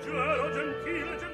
leggero, gentile,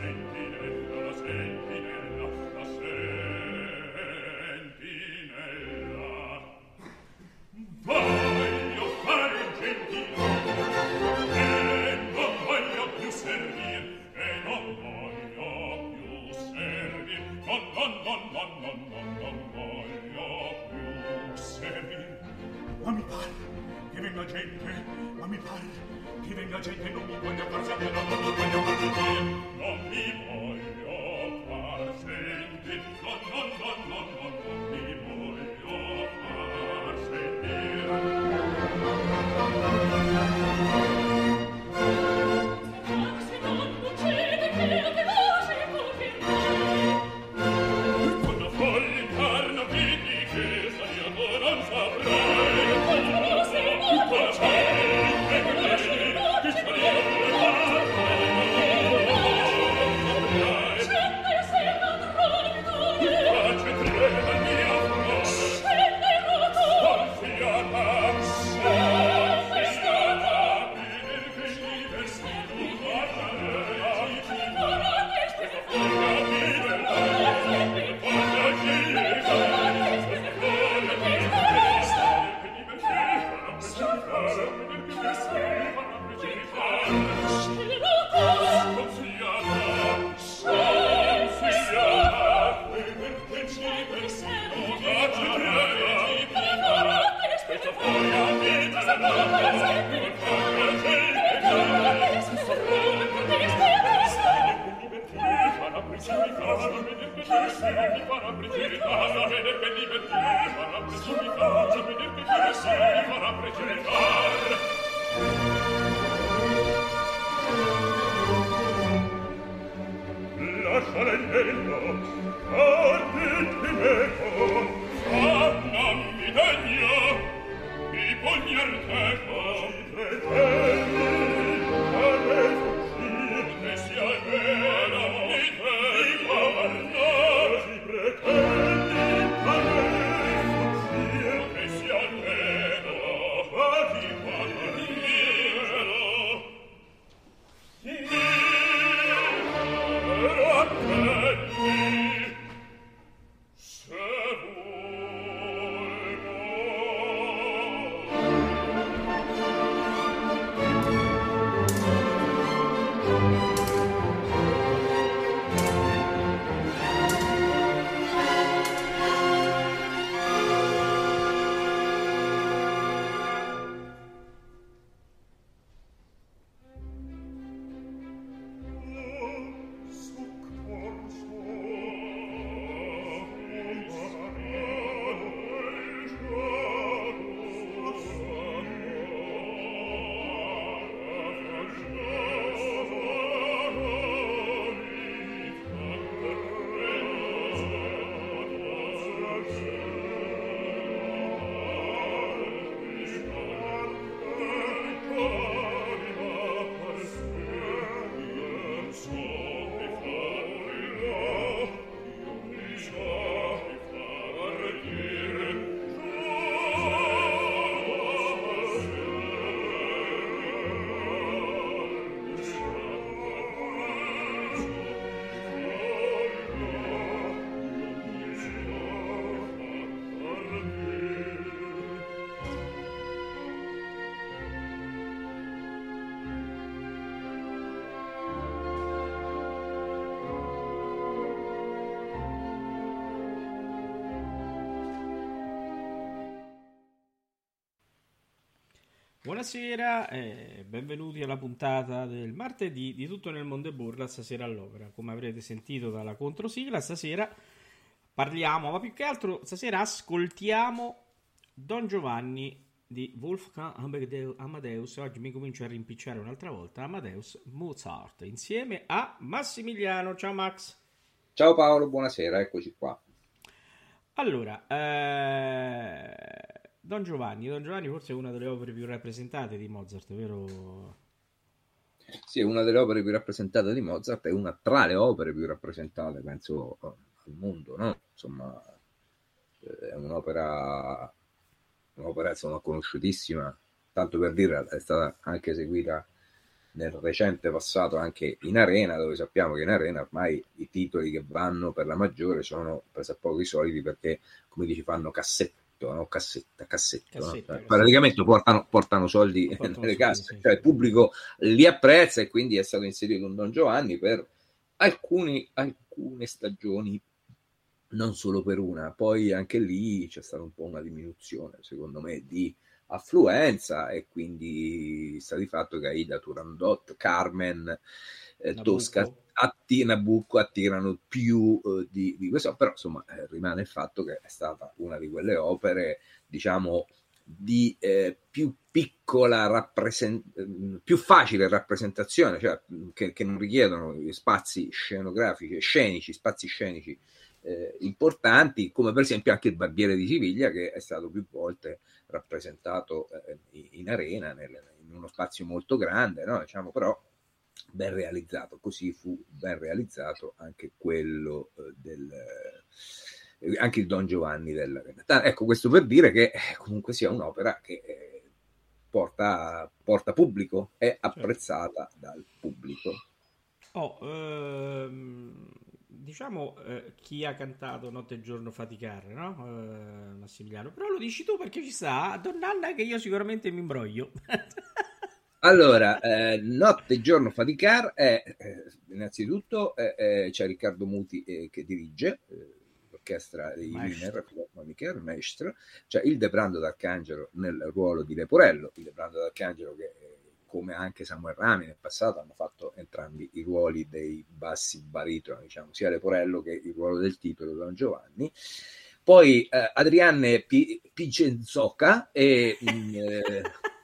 far Buonasera e benvenuti alla puntata del martedì di Tutto nel mondo e burla stasera all'opera. Come avrete sentito dalla controsigla, stasera parliamo, ma più che altro stasera ascoltiamo Don Giovanni di Wolfgang Amadeus. Oggi mi comincio a rimpicciare un'altra volta Amadeus Mozart insieme a Massimiliano. Ciao Max. Ciao Paolo, buonasera, eccoci qua. Allora, eh Don Giovanni, Don Giovanni forse è una delle opere più rappresentate di Mozart, vero? Sì, è una delle opere più rappresentate di Mozart, è una tra le opere più rappresentate, penso, al mondo, no? Insomma, è un'opera, un'opera insomma, conosciutissima, tanto per dire, è stata anche eseguita nel recente passato anche in arena, dove sappiamo che in arena ormai i titoli che vanno per la maggiore sono a poco i soliti perché, come dici, fanno cassette no? cassetta, cassetta, cassetta, no? praticamente portano, portano soldi portano nelle casse, sì. cioè il pubblico li apprezza e quindi è stato inserito un Don Giovanni per alcuni, alcune stagioni, non solo per una, poi anche lì c'è stata un po' una diminuzione, secondo me, di affluenza e quindi sta di fatto che Aida Turandot, Carmen, eh, Tosca atti, Nabucco attirano più eh, di, di, questo, però insomma eh, rimane il fatto che è stata una di quelle opere, diciamo, di eh, più piccola rappresentazione, più facile rappresentazione, cioè che, che, non richiedono spazi scenografici, scenici, spazi scenici eh, importanti, come per esempio anche il Barbiere di Siviglia, che è stato più volte rappresentato eh, in arena, nel, in uno spazio molto grande, no? diciamo, però ben realizzato, così fu ben realizzato anche quello eh, del eh, anche il Don Giovanni del Ecco, questo per dire che eh, comunque sia un'opera che eh, porta, porta pubblico, è certo. apprezzata dal pubblico. Oh, ehm, diciamo eh, chi ha cantato Notte e Giorno Faticare, no? Eh, Massimiliano, però lo dici tu perché ci sta Donnanna che io sicuramente mi imbroglio. Allora, eh, Notte e Giorno Faticar è, eh, innanzitutto eh, c'è Riccardo Muti eh, che dirige eh, l'orchestra di Wiener, il maestro, c'è il Debrando d'Arcangelo nel ruolo di Leporello, il Debrando d'Arcangelo che come anche Samuel Rami nel passato hanno fatto entrambi i ruoli dei bassi baritono, diciamo, sia Leporello che il ruolo del titolo Don Giovanni. Poi eh, Adrianne P- Pigenzoca e...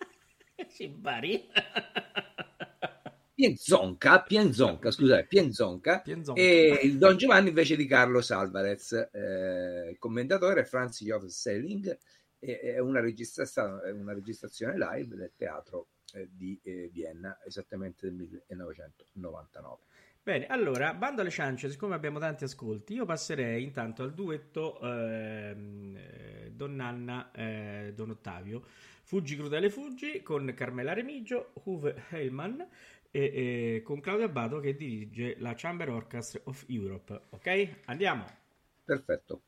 Simbari. Pienzonca, Pienzonca, scusate, Pienzonca, Pienzonca. e il Don Giovanni invece di Carlos Alvarez. Eh, il commentatore è Franz Josef Selling, e- è una, una registrazione live del teatro eh, di eh, Vienna, esattamente del 1999. Bene, allora, bando alle ciance, siccome abbiamo tanti ascolti, io passerei intanto al duetto ehm, eh, Don Nanna, eh, Don Ottavio, Fuggi Crudele Fuggi con Carmela Remigio, Uwe Heilmann e, e con Claudio Abbato che dirige la Chamber Orchestra of Europe. Ok? Andiamo! Perfetto.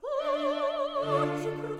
Fuggi,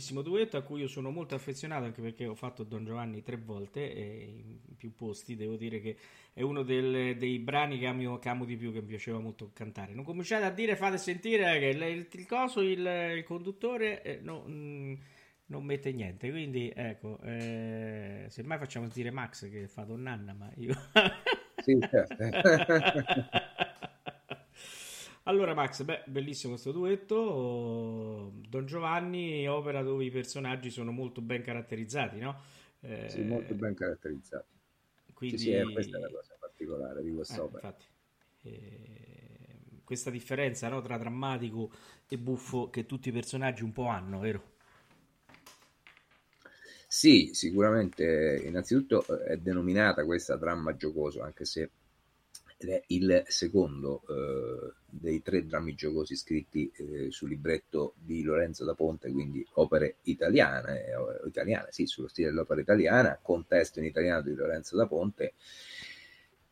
bellissimo duetto a cui io sono molto affezionato anche perché ho fatto Don Giovanni tre volte e in più posti. Devo dire che è uno del- dei brani che amo, che amo di più, che mi piaceva molto cantare. Non cominciate a dire, fate sentire che il, il, il coso, il, il conduttore eh, no, mm, non mette niente. Quindi ecco, eh, semmai facciamo sentire Max che fa Donnanna, ma io. Sì, certo. Allora, Max, beh, bellissimo questo duetto. Don Giovanni, opera dove i personaggi sono molto ben caratterizzati, no? Eh, Sì, molto ben caratterizzato. Quindi, Sì, sì, è- questa è la cosa particolare di Eh, quest'opera. infatti, eh, questa differenza no, tra drammatico e buffo che tutti i personaggi un po' hanno, vero? Sì, sicuramente, innanzitutto eh, è denominata questa dramma giocoso, anche se ed è il secondo eh, dei tre drammi giocosi scritti eh, sul libretto di Lorenzo da Ponte, quindi opere italiane, eh, italiane, sì, sullo stile dell'opera italiana, con testo in italiano di Lorenzo da Ponte,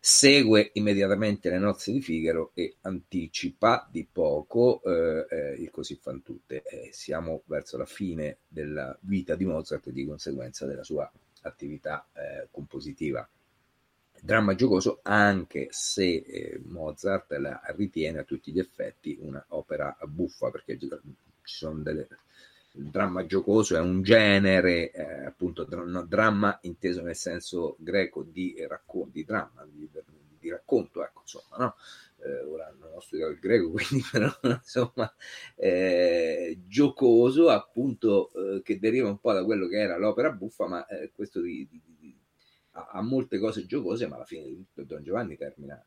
segue immediatamente le nozze di Figaro e anticipa di poco eh, eh, il Così fan tutte. Eh, siamo verso la fine della vita di Mozart e di conseguenza della sua attività eh, compositiva. Dramma giocoso, anche se eh, Mozart la ritiene a tutti gli effetti una opera buffa, perché ci sono delle, il dramma giocoso è un genere, eh, appunto, no, dramma inteso nel senso greco di, racconto, di dramma, di, di racconto, ecco, insomma, no? Eh, ora non ho studiato il greco, quindi però, insomma, eh, giocoso, appunto, eh, che deriva un po' da quello che era l'opera buffa, ma eh, questo di- di- ha, ha molte cose giocose, ma alla fine di tutto Don Giovanni termina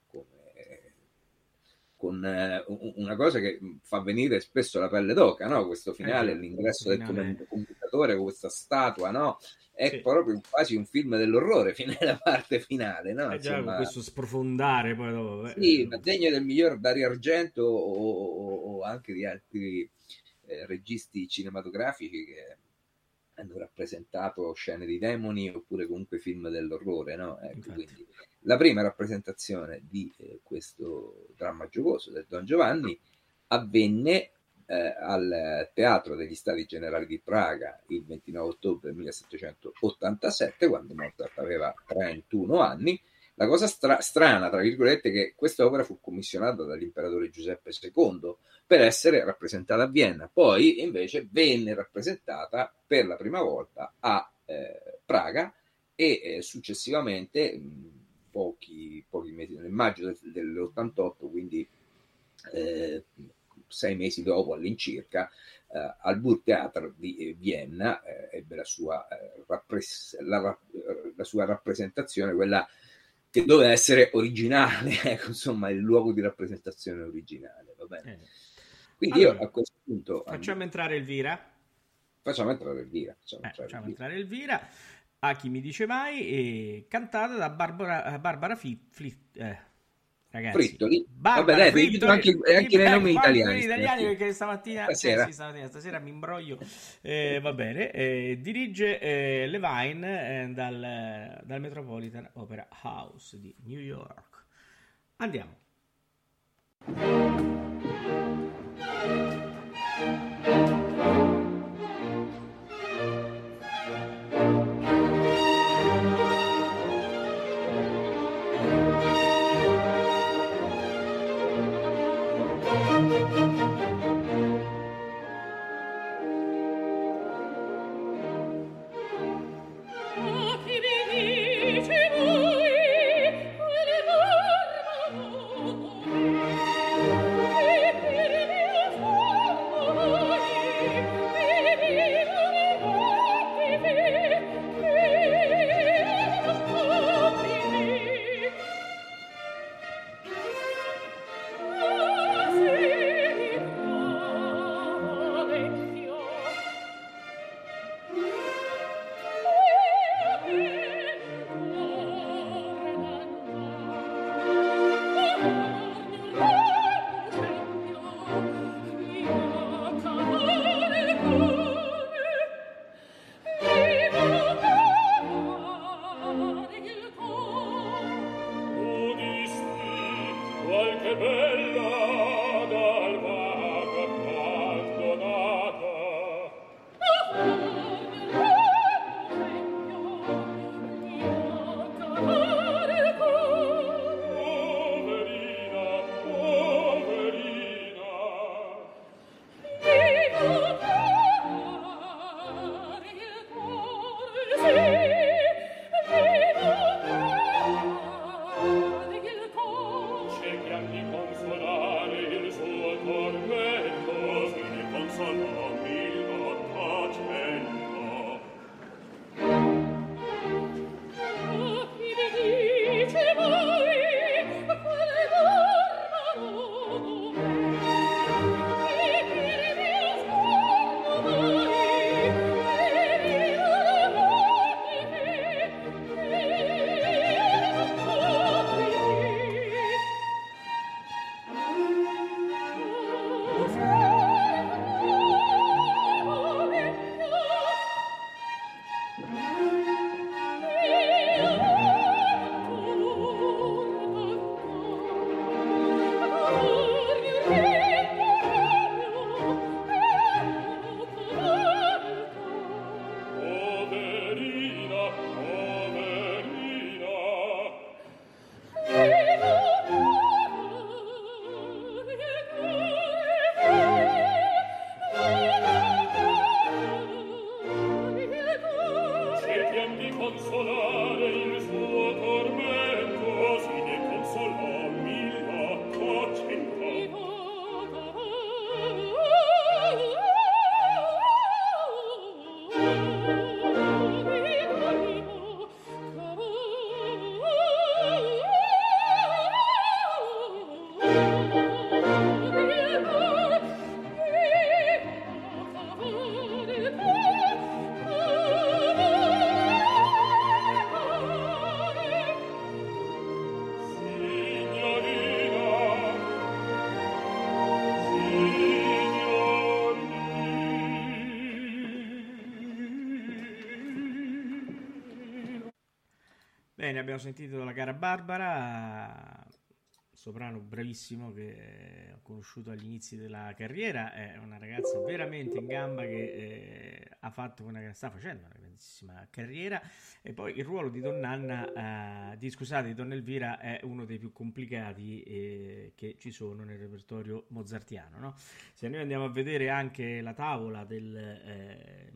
con eh, un- una cosa che fa venire spesso la pelle d'oca, no? Questo finale, Eh, l'ingresso del commentatore con questa statua, no? È Sì. proprio quasi un film dell'orrore fino alla parte finale, no? Eh già, Insomma, con questo sprofondare poi dopo. eh, sì, eh, ma degno del miglior Dario Argento o, o- o anche di altri eh, registi cinematografici che hanno rappresentato scene di demoni oppure comunque film dell'orrore, no? Ecco, quindi la prima rappresentazione di eh, questo dramma giocoso del Don Giovanni avvenne eh, al Teatro degli Stati Generali di Praga il 29 ottobre 1787, quando Mozart aveva 31 anni. La cosa stra- strana, tra virgolette, è che quest'opera fu commissionata dall'imperatore Giuseppe II per essere rappresentata a Vienna, poi invece venne rappresentata per la prima volta a eh, Praga e eh, successivamente, mh, pochi, pochi mesi nel maggio del, dell'88, quindi eh, sei mesi dopo all'incirca, eh, al Burgtheater di eh, Vienna eh, ebbe la sua, eh, rappres- la, la sua rappresentazione, quella che doveva essere originale, ecco, insomma, il luogo di rappresentazione originale, va bene? eh. Quindi Allora, io a questo punto Facciamo entrare Elvira. facciamo entrare Elvira. Facciamo Eh, entrare facciamo Elvira. entrare Elvira. A chi mi dice mai, e cantata da Barbara, Barbara Fi- Fli- eh, ragazzi. Frittoli. Barbara Vabbè, dai, Frittoli. anche, anche nei nomi italiani. italiani perché stamattina, Stasera. eh, sì, stamattina, stasera mi imbroglio. Eh, va bene. Eh, dirige eh, Levine eh, dal, dal Metropolitan Opera House di New York. Andiamo. Di abbiamo sentito la cara Barbara, soprano bravissimo che ho conosciuto agli inizi della carriera, è una ragazza veramente in gamba che eh, ha fatto una, sta facendo una grandissima carriera e poi il ruolo di Donnanna, eh, di, scusate, di Donna Elvira è uno dei più complicati eh, che ci sono nel repertorio mozartiano, no? Se noi andiamo a vedere anche la tavola del, eh,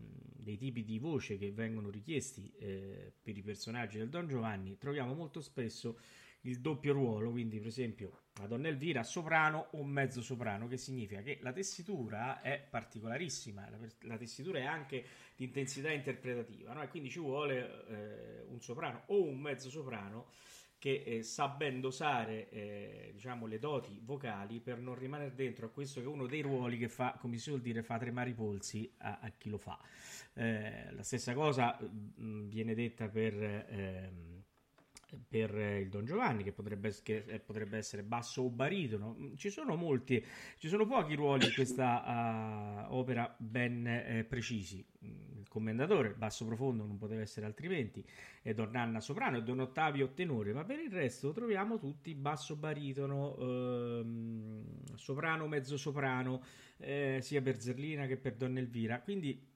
dei tipi di voce che vengono richiesti eh, per i personaggi del Don Giovanni, troviamo molto spesso il doppio ruolo, quindi per esempio la donna Elvira soprano o mezzo soprano, che significa che la tessitura è particolarissima, la, la tessitura è anche di intensità interpretativa, no? e quindi ci vuole eh, un soprano o un mezzo soprano che eh, sa ben dosare eh, diciamo, le doti vocali per non rimanere dentro a questo che è uno dei ruoli che fa, come si suol dire, fa tremare i polsi a, a chi lo fa. Eh, la stessa cosa mh, viene detta per, ehm, per eh, il Don Giovanni, che potrebbe, che eh, potrebbe essere basso o baritono. Mm, Ci sono molti, ci sono pochi ruoli in questa ah, opera ben eh, precisi. Mm, Il commendatore, basso profondo, non poteva essere altrimenti, e Don Anna soprano e Don Ottavio tenore, ma per il resto troviamo tutti basso baritono, ehm, soprano, mezzo soprano, eh, sia per Zerlina che per Donna Elvira. Quindi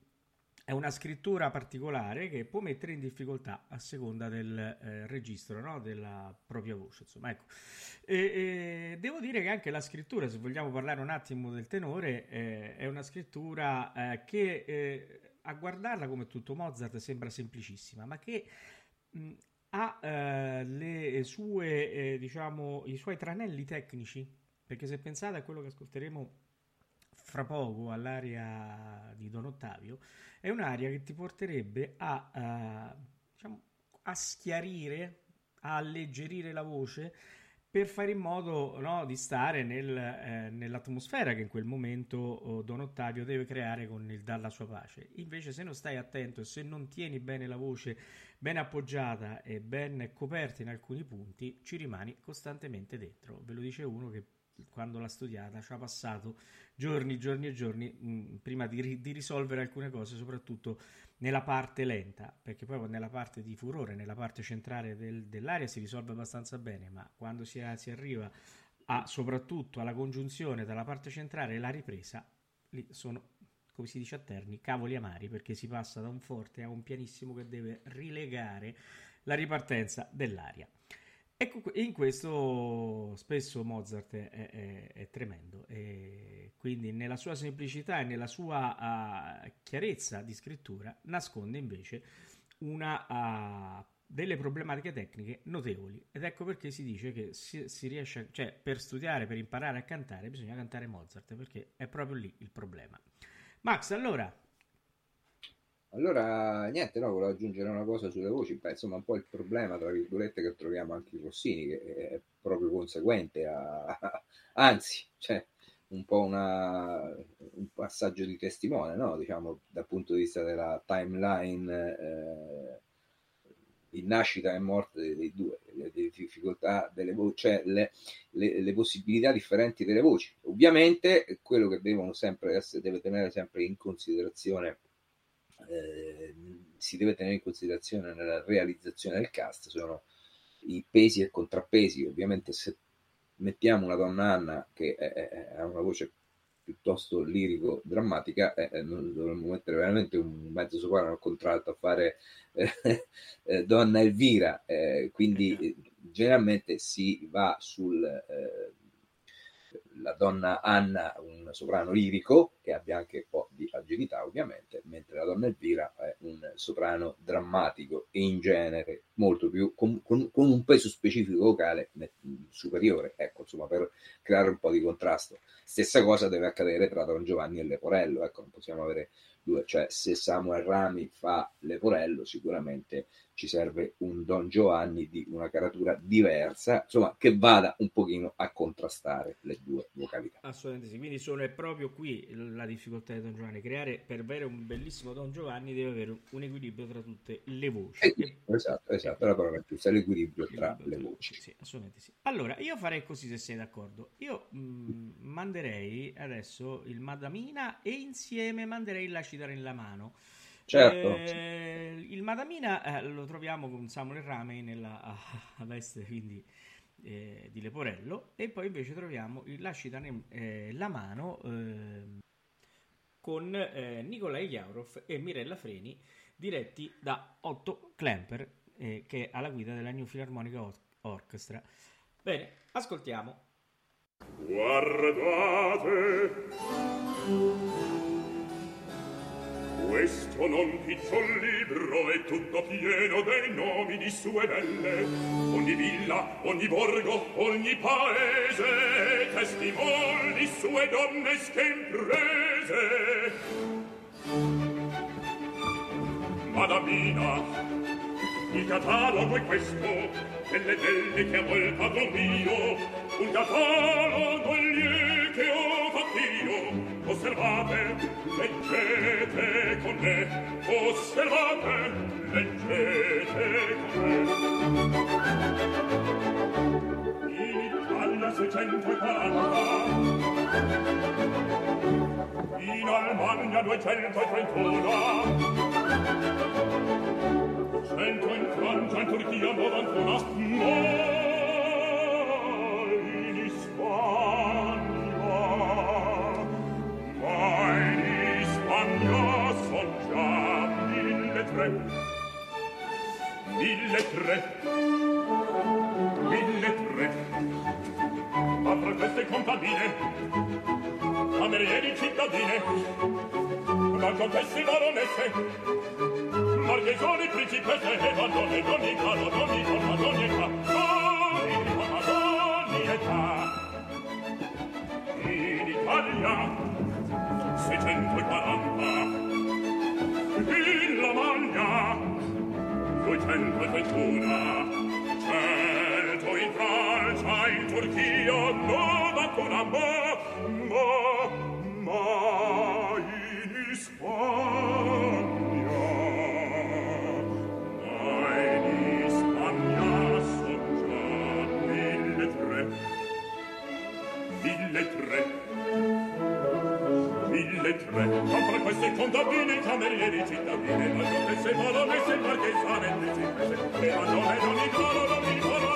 è una scrittura particolare che può mettere in difficoltà a seconda del eh, registro no? della propria voce. Insomma, ecco. E, e devo dire che anche la scrittura, se vogliamo parlare un attimo del tenore, eh, è una scrittura eh, che eh, a guardarla come tutto Mozart sembra semplicissima, ma che mh, ha eh, le sue, eh, diciamo, i suoi tranelli tecnici. Perché se pensate a quello che ascolteremo fra poco all'aria di Don Ottavio, è un'aria che ti porterebbe a, eh, diciamo, a schiarire, a alleggerire la voce per fare in modo no, di stare nel, eh, nell'atmosfera che in quel momento oh, Don Ottavio deve creare con il dalla sua pace. Invece, se non stai attento e se non tieni bene la voce ben appoggiata e ben coperta in alcuni punti, ci rimani costantemente dentro. Ve lo dice uno che quando l'ha studiata ci ha passato giorni, giorni e giorni mh, prima di, ri- di risolvere alcune cose, soprattutto nella parte lenta, perché poi nella parte di furore, nella parte centrale del- dell'aria si risolve abbastanza bene, ma quando si, si arriva a, soprattutto alla congiunzione dalla parte centrale e la ripresa, lì sono, come si dice a Terni, cavoli amari, perché si passa da un forte a un pianissimo che deve rilegare la ripartenza dell'aria. Ecco, in questo spesso Mozart è, è- è tremendo, e quindi nella sua semplicità e nella sua ah, chiarezza di scrittura nasconde invece una, ah, delle problematiche tecniche notevoli ed ecco perché si dice che si, si riesce, a- cioè per studiare, per imparare a cantare bisogna cantare Mozart perché è proprio lì il problema. Max, allora, Allora, niente, no, volevo aggiungere una cosa sulle voci. Beh, insomma, un po' il problema, tra virgolette, che troviamo anche in Rossini, che è proprio conseguente a... Anzi, cioè, un po' una, un passaggio di testimone, no? Diciamo, dal punto di vista della timeline, eh, di nascita e morte dei due, le, le difficoltà delle voci, cioè le, le- le possibilità differenti delle voci. Ovviamente, quello che devono sempre essere, deve tenere sempre in considerazione eh, si deve tenere in considerazione nella realizzazione del cast sono i pesi e contrappesi. Ovviamente, se mettiamo una donna Anna che ha una voce piuttosto lirico-drammatica, eh, eh, dovremmo mettere veramente un mezzo soprano al contralto a fare eh, eh, donna Elvira. eh, quindi, eh, generalmente si va sul. eh, la donna Anna un soprano lirico che abbia anche un po' di agilità ovviamente, mentre la donna Elvira è un soprano drammatico e in genere molto più con, con- con un peso specifico vocale superiore, ecco insomma per creare un po' di contrasto. Stessa cosa deve accadere tra Don Giovanni e Leporello, ecco non possiamo avere due, cioè se Samuel Rami fa Leporello sicuramente ci serve un Don Giovanni di una caratura diversa, insomma che vada un pochino a contrastare le due vocalità. assolutamente sì. Quindi sono proprio qui la difficoltà di Don Giovanni. Creare per avere un bellissimo Don Giovanni deve avere un, equilibrio tra tutte le voci. Equilibrio, esatto, esatto, è la parola giusta, l'equilibrio tra equilibrio le tra- voci. Sì, assolutamente sì. Allora, io farei così se sei d'accordo. Io mh, manderei adesso il Madamina e insieme manderei il Lacidare in la mano. Certo. Eh, il Madamina eh, lo troviamo con Samuel Ramey nella a, a veste quindi eh, di Leporello e poi invece troviamo il Lasci dare eh, la mano ehm, con eh, Nikolai Jaurov e Mirella Freni diretti da Otto Klemper eh, che è alla guida della New Philharmonic Or- Orchestra. Bene, ascoltiamo. Guardate Questo non picciol libro è tutto pieno dei nomi di sue belle Ogni villa, ogni borgo, ogni paese Testimoni sue donnesche cre Madamina Il catalogo è questo Delle belle che ha il padron mio Un catalogo gli che ho fatto io osservate, leggete con me, osservate, leggete con me. In Italia 640, in Almagna 231 cento in Francia, in Turchia 91 ma in Ispagna ma in Ispagna son già mille tre. Mille tre. Mille tre. Ma fra queste contadine contadine ma contesse baronesse marchesoni principesse e madonne d'ogni caro d'ogni forma d'ogni età d'ogni forma d'ogni età in Italia seicento e quaranta in Lamagna duecento e trentuna certo in Francia in Turchia novantunambo queste contadine i camerieri cittadine, ma donne se valone se marchesane, le cittadine, le madone non ignorano, non ignorano,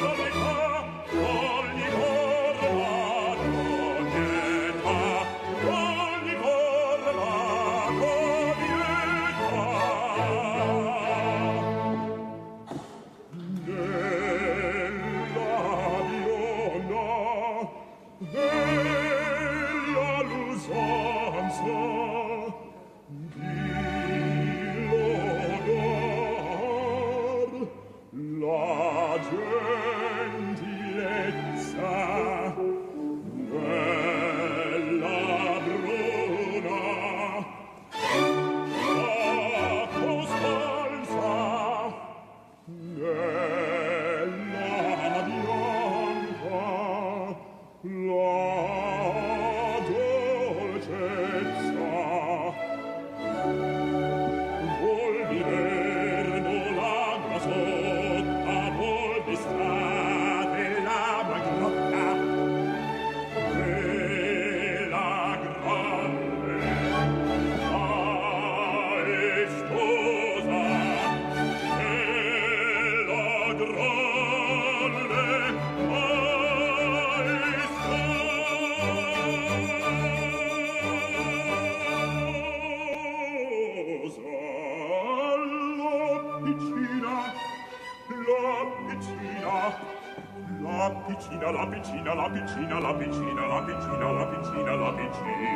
piccina, la piccina, la piccina, la piccina, la piccina, la piccina.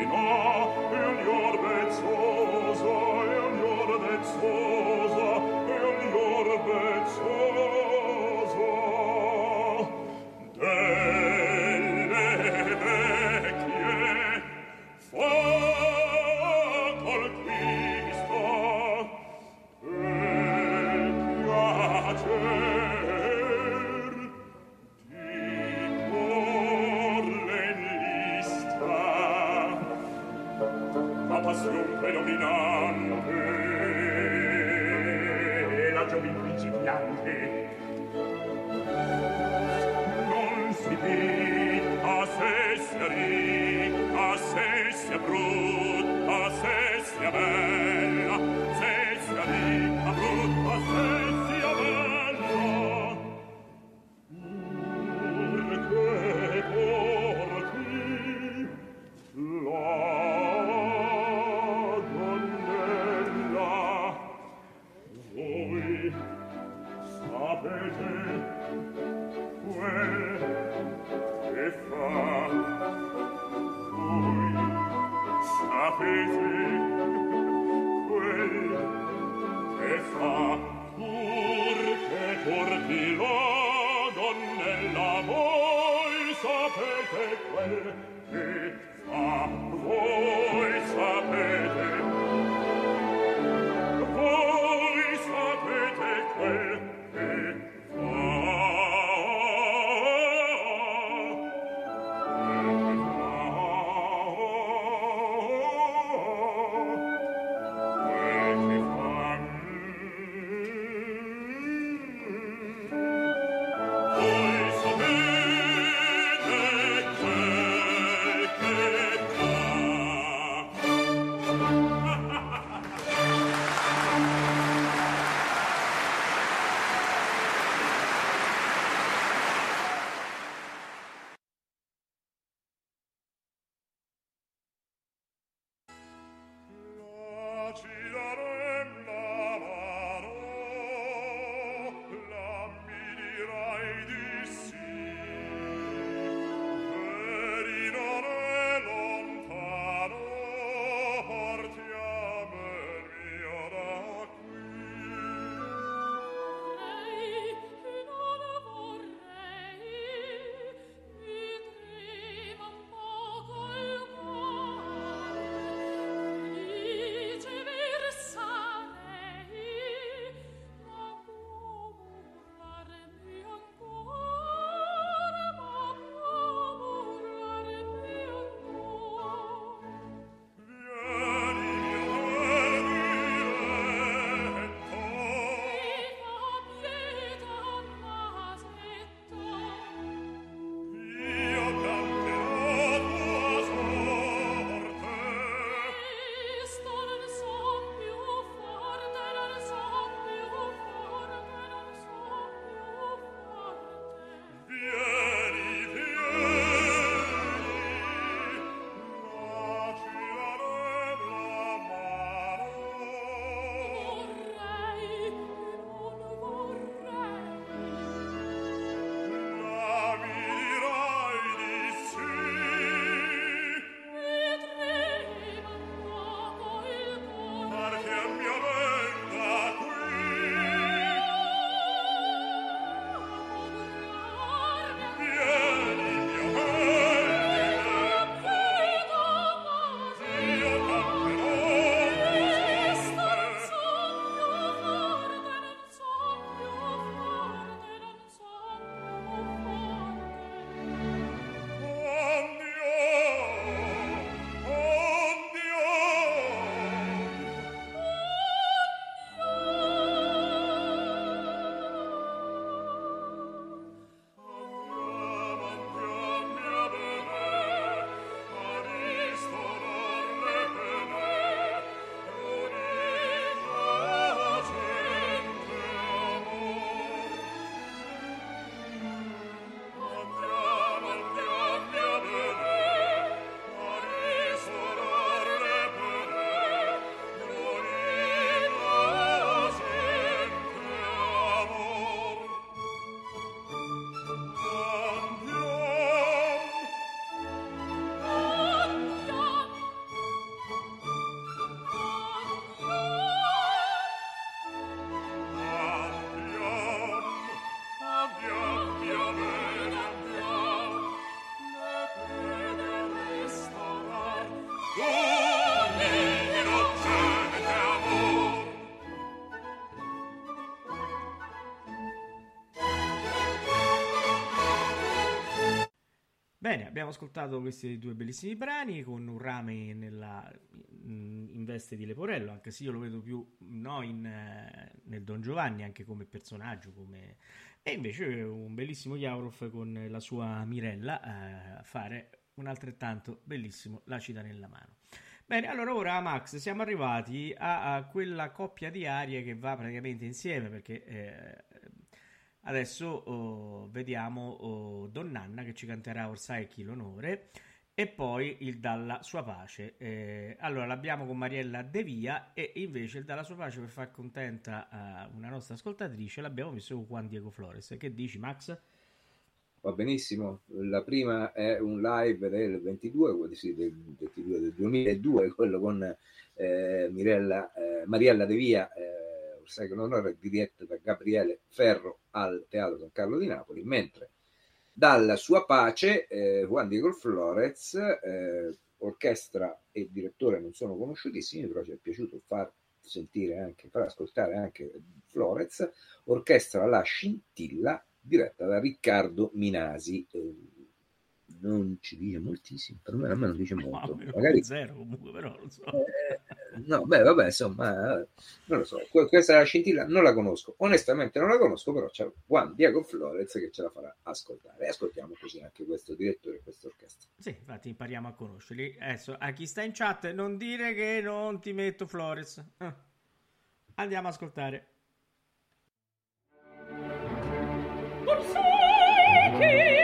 quel che fa voi sapere abbiamo ascoltato questi due bellissimi brani con un rame nella- in veste di Leporello, anche se io lo vedo più no, in, eh, nel Don Giovanni, anche come personaggio, come... e invece un bellissimo Jaurov con la sua Mirella eh, a fare un altrettanto bellissimo La cita nella mano. Bene, allora ora Max, siamo arrivati a, a quella coppia di arie che va praticamente insieme perché eh, adesso oh, vediamo oh, Donnanna che ci canterà Orsai chi l'onore e poi il Dalla sua pace. Eh, allora l'abbiamo con Mariella De Via e invece il Dalla sua pace per far contenta eh, una nostra ascoltatrice l'abbiamo messo con Juan Diego Flores. Che dici Max? Va benissimo. La prima è un live del 22, quello sì, del 22 del 2002, quello con eh, Mirella, eh, Mariella De Via, eh, sai che l'onore diretto da Gabriele Ferro al Teatro San Carlo di Napoli, mentre dalla sua pace eh, Juan Diego Flores, eh, orchestra e direttore non sono conosciutissimi, però ci è piaciuto far sentire anche, far ascoltare anche Flores, orchestra La Scintilla diretta da Riccardo Minasi. Eh, non ci dice moltissimo, per me, a me non dice molto. No, Magari zero comunque, però non so. eh, no, beh, vabbè, insomma, eh, non lo so. Que- Questa è la scintilla, non la conosco. Onestamente non la conosco, però c'è Juan Diego Flores che ce la farà ascoltare. Ascoltiamo così anche questo direttore e questa orchestra. Sì, infatti impariamo a conoscerli. Adesso, a chi sta in chat, non dire che non ti metto Flores. Eh. Andiamo a ascoltare. Che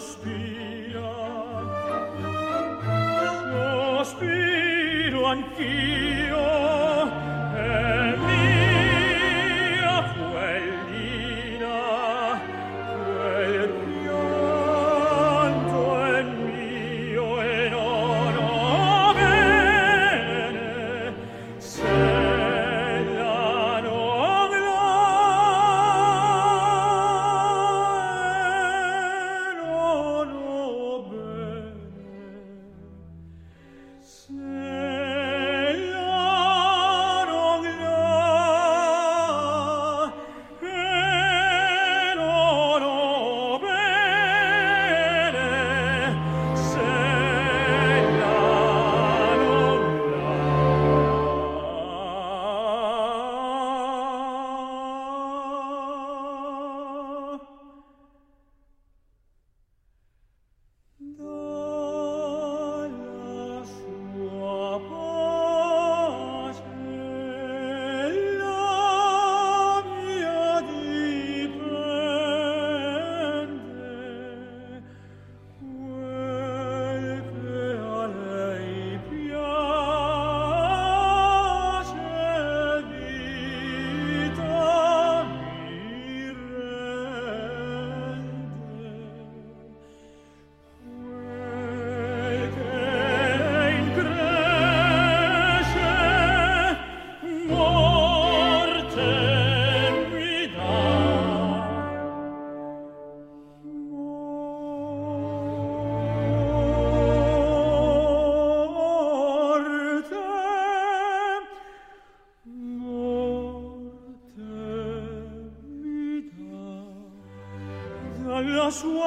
spirit.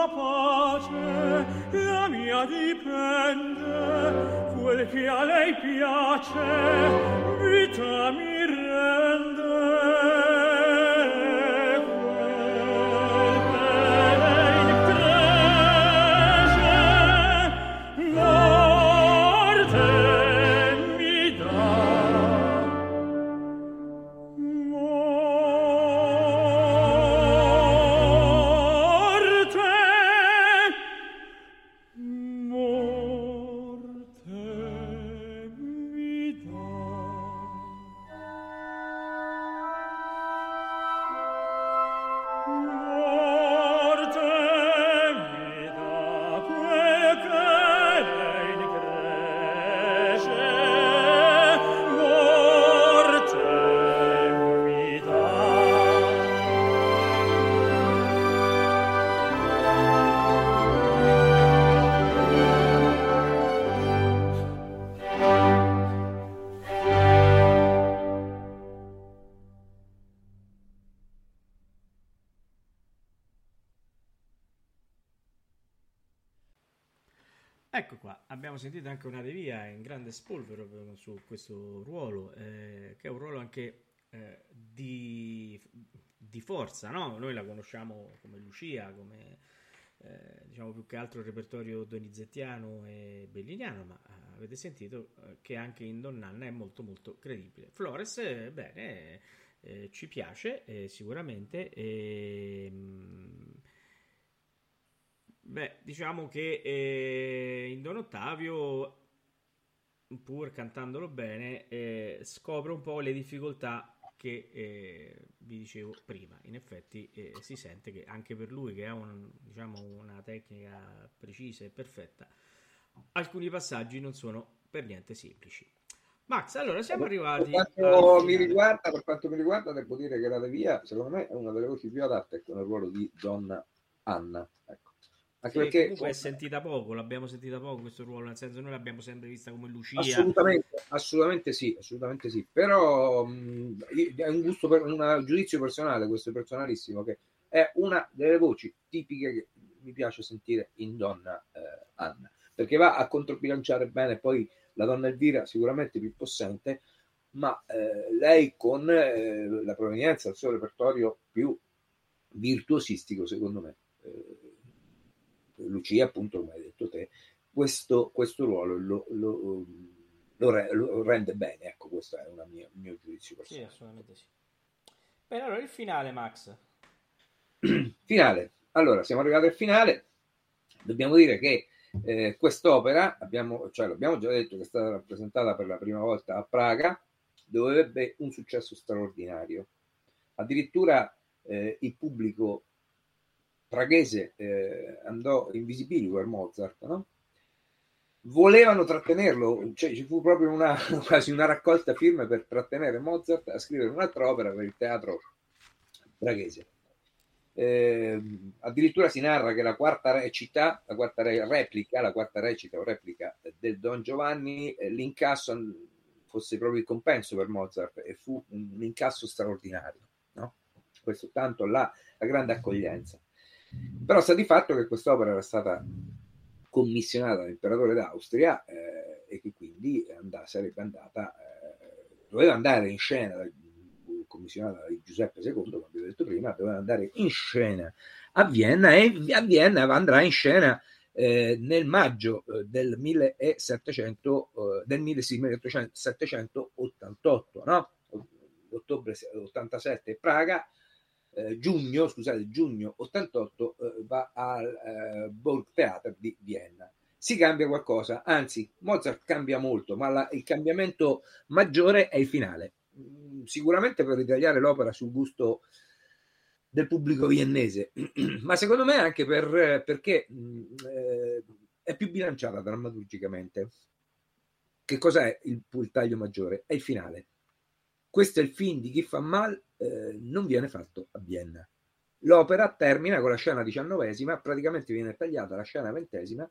Sua pace la mia dipende quel che a lei piace vita mi sentito anche una devia in grande spolvero proprio su questo ruolo, eh, che è un ruolo anche eh, di, di forza, no? Noi la conosciamo come Lucia, come eh, diciamo più che altro il repertorio donizettiano e belliniano, ma eh, avete sentito eh, che anche in Donnanna è molto molto credibile. Flores, eh, bene, eh, ci piace eh, sicuramente. E, mm, Beh, diciamo che eh, in Don Ottavio, pur cantandolo bene, eh, scopre un po' le difficoltà che eh, vi dicevo prima. In effetti eh, si sente che anche per lui, che ha un- diciamo, una tecnica precisa e perfetta, alcuni passaggi non sono per niente semplici. Max, allora siamo arrivati... Per quanto, mi finale. riguarda, per quanto mi riguarda, devo dire che la Devia, secondo me, è una delle voci più adatte con il ruolo di Donna Anna. Ecco. Anche perché comunque è sentita poco, l'abbiamo sentita poco questo ruolo, nel senso noi l'abbiamo sempre vista come Lucia. assolutamente, assolutamente sì, assolutamente sì. Però mh, è un gusto per un giudizio personale, questo è personalissimo, che è una delle voci tipiche che mi piace sentire in Donna eh, Anna, perché va a controbilanciare bene poi la donna Elvira, sicuramente più possente, ma eh, lei con eh, la provenienza del suo repertorio più virtuosistico, secondo me. Eh, Lucia, appunto, come hai detto te, questo, questo ruolo lo, lo- lo re- lo rende bene, ecco, questo è una mia- un mio giudizio Sì, personale. assolutamente sì. Bene, allora il finale, Max. Finale. Allora, siamo arrivati al finale. Dobbiamo dire che eh, quest'opera, abbiamo, cioè, l'abbiamo già detto che è stata rappresentata per la prima volta a Praga, dove ebbe un successo straordinario. Addirittura eh, il pubblico praghese eh, andò in visibilio per Mozart, no? volevano trattenerlo, cioè ci fu proprio una, quasi una raccolta firme per trattenere Mozart a scrivere un'altra opera per il teatro braghese. Eh, addirittura si narra che la quarta recita, la quarta re- replica, la quarta recita o replica del Don Giovanni, eh, l'incasso fosse proprio il compenso per Mozart e fu un, un incasso straordinario. No? Questo tanto la, la grande accoglienza. Però sta di fatto che quest'opera era stata commissionata dall'imperatore d'Austria eh, e che quindi andà, sarebbe andata, eh, doveva andare in scena, commissionata da Giuseppe II, come abbiamo detto prima, doveva andare in scena a Vienna e a Vienna andrà in scena eh, nel maggio eh, del 1700, eh, del 1788, no? ottobre 87 Praga, eh, giugno, scusate, giugno 88 eh, va al eh, Burgtheater di Vienna. Si cambia qualcosa, anzi Mozart cambia molto, ma la, il cambiamento maggiore è il finale. Mm, sicuramente per ritagliare l'opera sul gusto del pubblico viennese, ma secondo me anche per, perché mm, eh, è più bilanciata drammaturgicamente. Che cos'è il, il taglio maggiore? È il finale. Questo è il film di chi fa mal, eh, non viene fatto a Vienna. L'opera termina con la scena diciannovesima, praticamente viene tagliata la scena ventesima,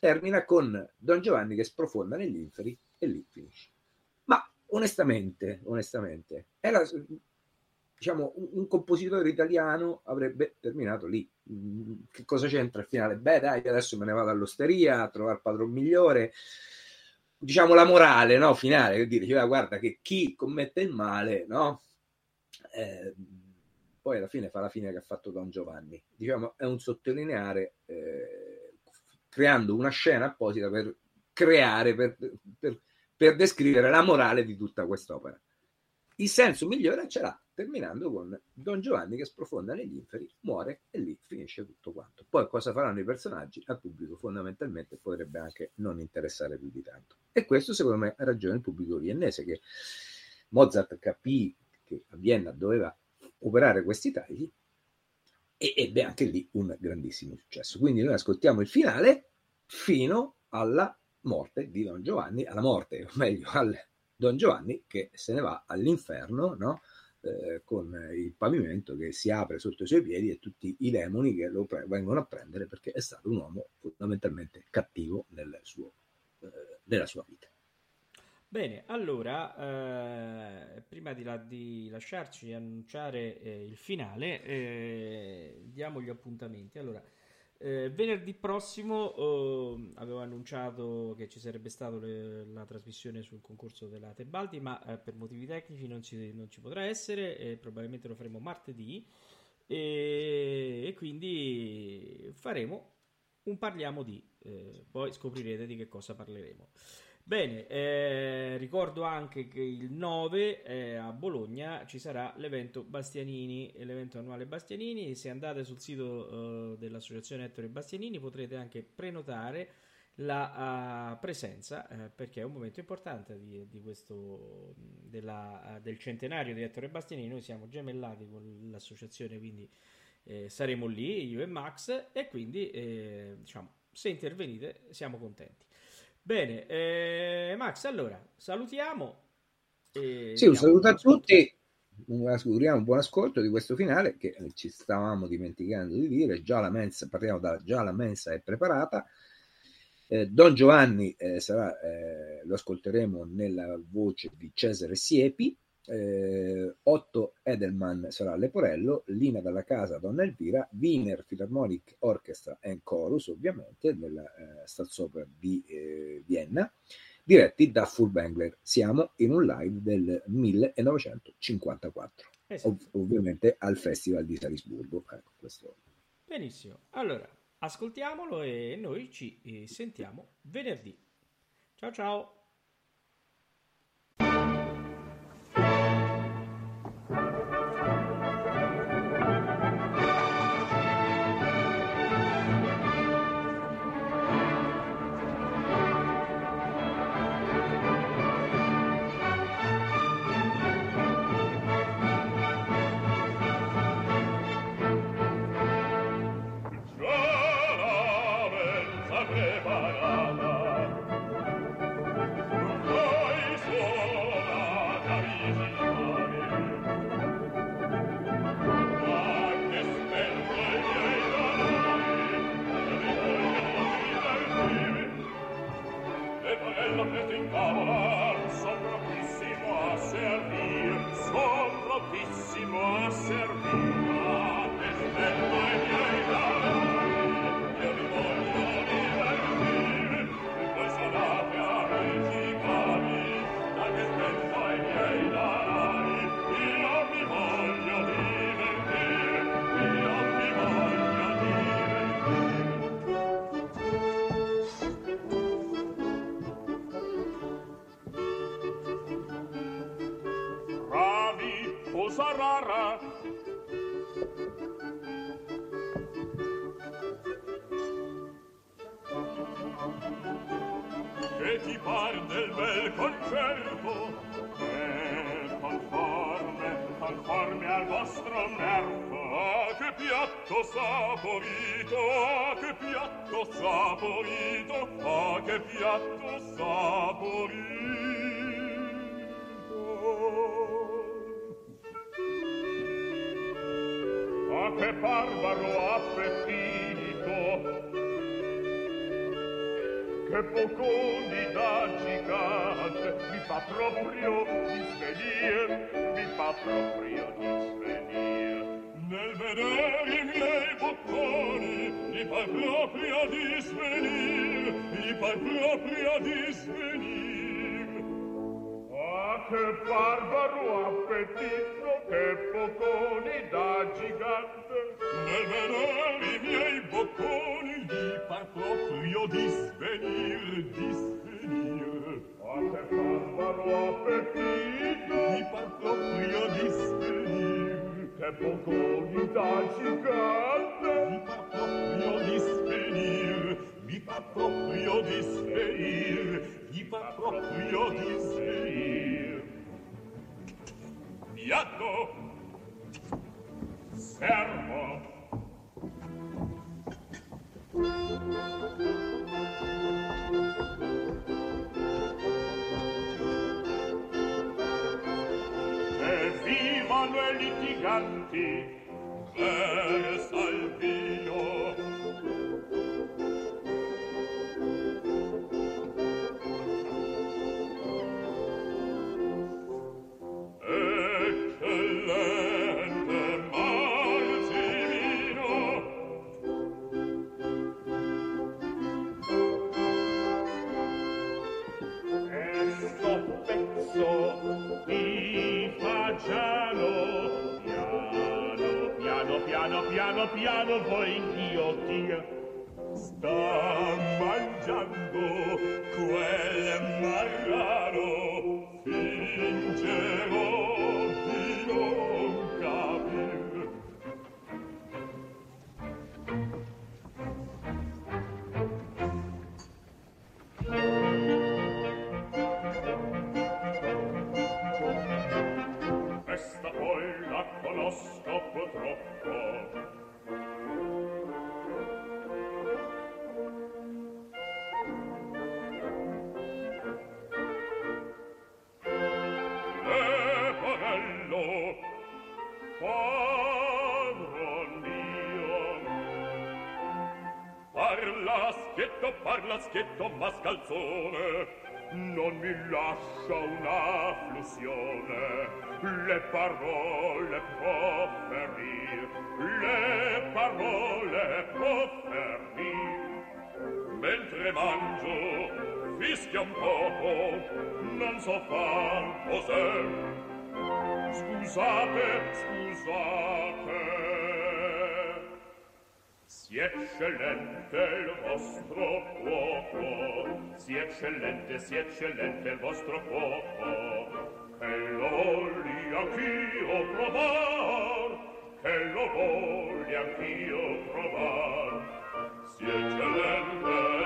termina con Don Giovanni che sprofonda negli inferi e lì finisce. Ma onestamente, onestamente, era, diciamo, un, compositore italiano avrebbe terminato lì. Mm, che cosa c'entra al finale? Beh, dai, adesso me ne vado all'osteria a trovare il padron migliore. Diciamo la morale no, finale, che dire, guarda che chi commette il male, no? Eh, poi alla fine fa la fine che ha fatto Don Giovanni. Diciamo, è un sottolineare eh, creando una scena apposita per creare, per, per, per, descrivere la morale di tutta quest'opera. Il senso migliore ce l'ha terminando con Don Giovanni che sprofonda negli inferi, muore e lì finisce tutto quanto. Poi cosa faranno i personaggi al pubblico fondamentalmente potrebbe anche non interessare più di tanto. E questo secondo me ha ragione il pubblico viennese che Mozart capì che a Vienna doveva operare questi tagli e ebbe anche lì un grandissimo successo. Quindi noi ascoltiamo il finale fino alla morte di Don Giovanni, alla morte, o meglio, al Don Giovanni che se ne va all'inferno, no? Eh, con il pavimento che si apre sotto i suoi piedi e tutti i demoni che lo pre- vengono a prendere perché è stato un uomo fondamentalmente cattivo nel suo, eh, nella sua vita. Bene, allora, eh, prima di, la, di, lasciarci annunciare eh, il finale, eh, diamo gli appuntamenti. Allora, eh, venerdì prossimo eh, avevo annunciato che ci sarebbe stata la trasmissione sul concorso della Tebaldi, ma eh, per motivi tecnici non ci, non ci potrà essere, probabilmente lo faremo martedì e, e quindi faremo un parliamo di, poi scoprirete di che cosa parleremo. Bene, eh, ricordo anche che il 9 eh, a Bologna ci sarà l'evento Bastianini, l'evento annuale Bastianini. Se andate sul sito eh, dell'associazione Ettore Bastianini potrete anche prenotare la uh, presenza eh, perché è un momento importante di, di questo, della, uh, del centenario di Ettore Bastianini. Noi siamo gemellati con l'associazione, quindi saremo lì, io e Max, e quindi diciamo, se intervenite siamo contenti. Bene, eh, Max, allora salutiamo. sì, un saluto a tutti. Auguriamo un buon ascolto di questo finale che ci stavamo dimenticando di dire. Già la mensa, parliamo da già la mensa è preparata. Eh, Don Giovanni eh, sarà, eh, lo ascolteremo nella voce di Cesare Siepi eh, Otto Edelman sarà Leporello, Lina dalla Casa Donna Elvira, Wiener Philharmonic Orchestra and Chorus ovviamente della eh, Staatsoper di eh, Vienna, diretti da Furtwängler. Siamo in un live del 1954, esatto. Ov- ovviamente al Festival di Salisburgo. Ecco, questo. Benissimo, allora ascoltiamolo e noi ci eh, sentiamo venerdì. Ciao ciao! fratello che t'incavolà son prontissimo a servir son prontissimo a servir. Ma aspetto i miei dare che ti par del bel concerto e conforme conforme al vostro merco ah, che piatto saporito ah, che piatto saporito ah, che piatto saporito. Ah, che barbaro appetito che poco mi dà gigante mi fa proprio disvenire mi fa proprio disvenir. nel vedere i miei bocconi mi fa proprio disvenir, mi fa proprio disvenir. Ah, che barbaro appetito, che bocconi da gigante! Nel vedere i miei bocconi gli par proprio di svenir, di svenir. Ah, che barbaro appetito, gli par proprio di svenir. Che bocconi da gigante! Gli par proprio di svenir, mi fa proprio di svenir, mi fa proprio di Fiatto! Servo! E vivano i litiganti! Per mascalzone, non mi lascia una flussione, le parole proferir, le parole proferir. Mentre mangio, fischia un poco, non so far cos'è. Scusate, scusate. Si eccellente il vostro fuoco, si eccellente, si eccellente il vostro fuoco, che lo vogli anch'io provar, che lo vogli anch'io provar. Si eccellente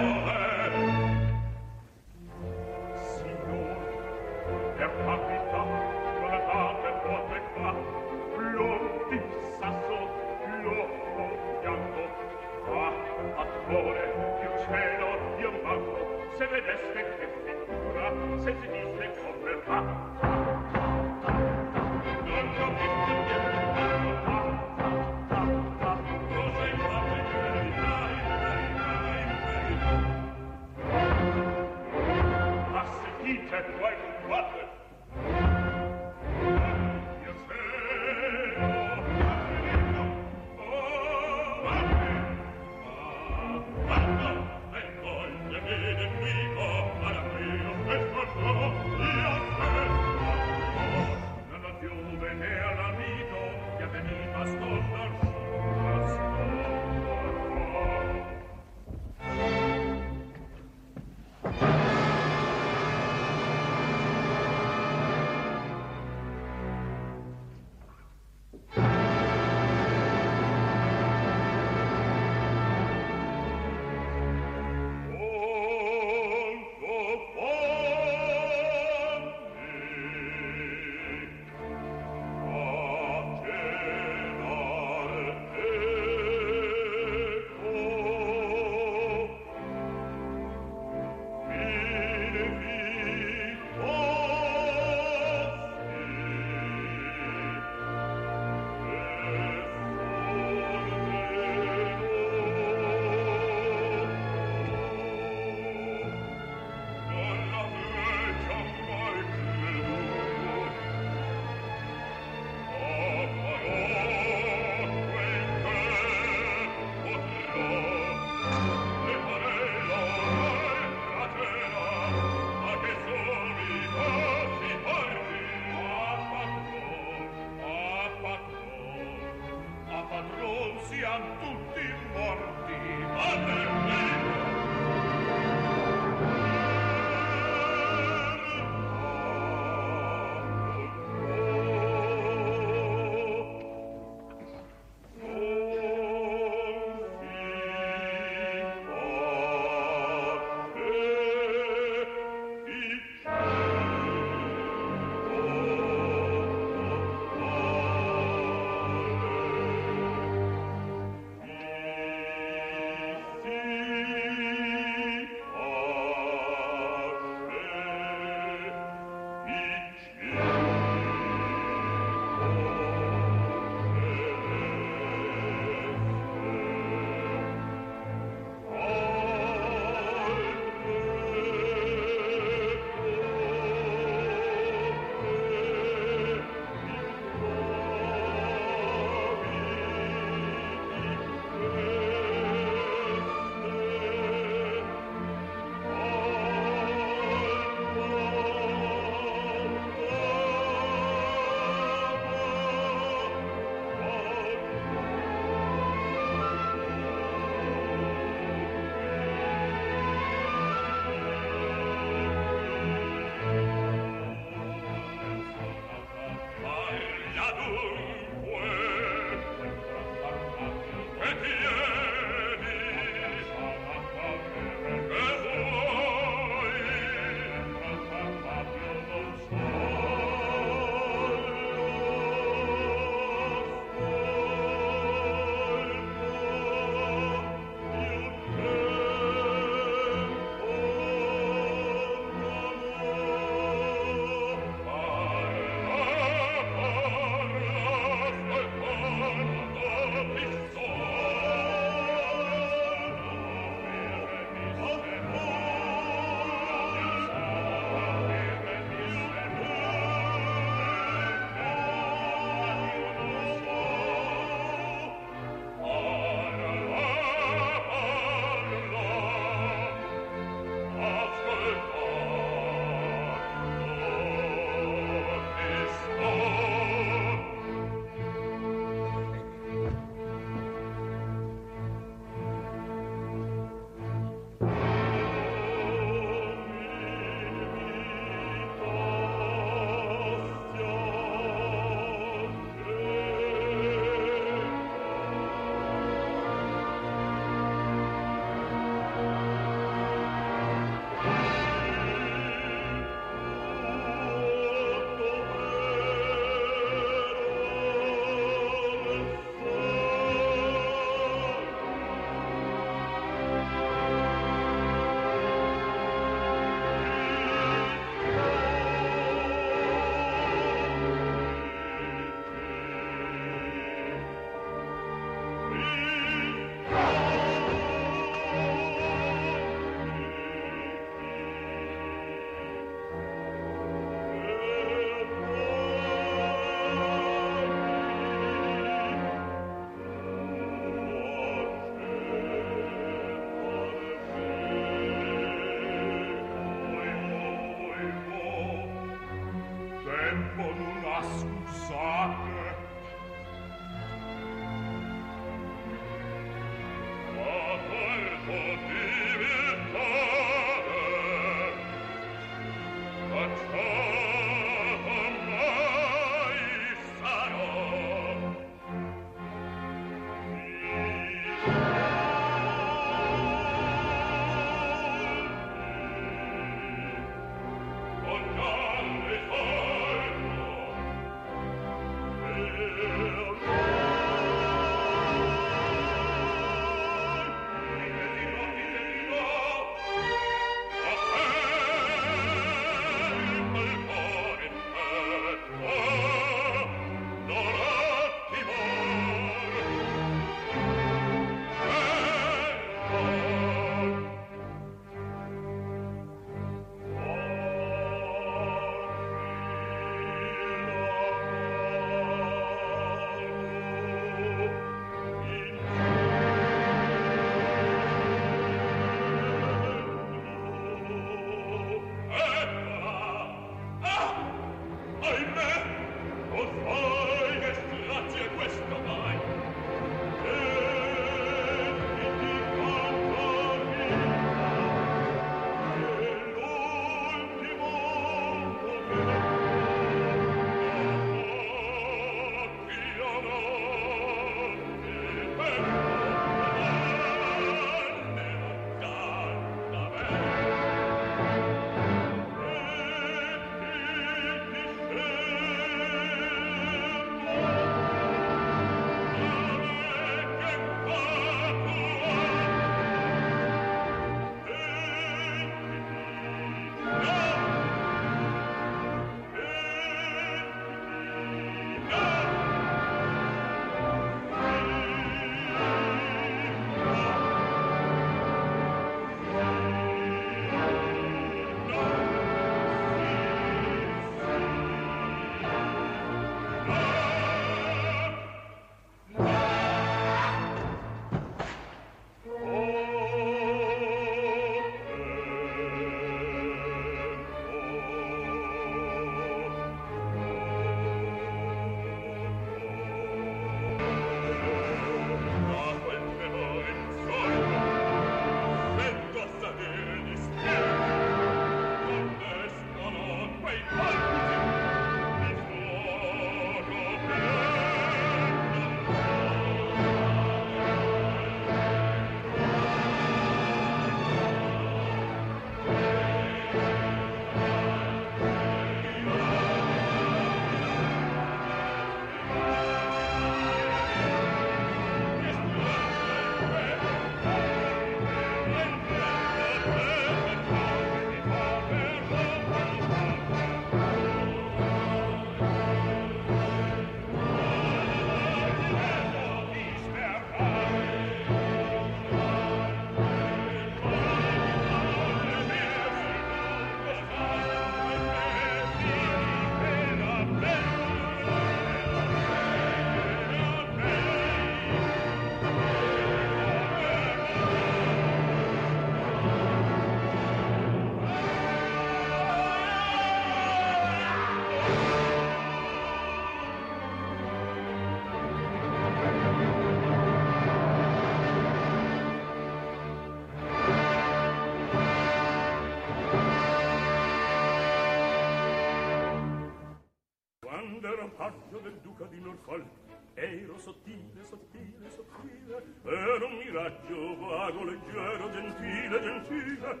ero sottile, sottile, sottile ero un miraggio vago, leggero, gentile, gentile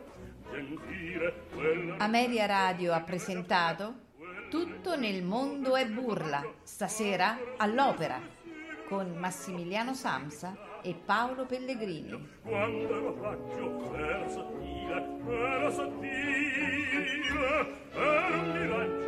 gentile quella Ameria Radio ha presentato Tutto nel mondo è burla, stasera all'opera, con Massimiliano Samsa e Paolo Pellegrini. quando ero paggio ero sottile ero sottile ero un miraggio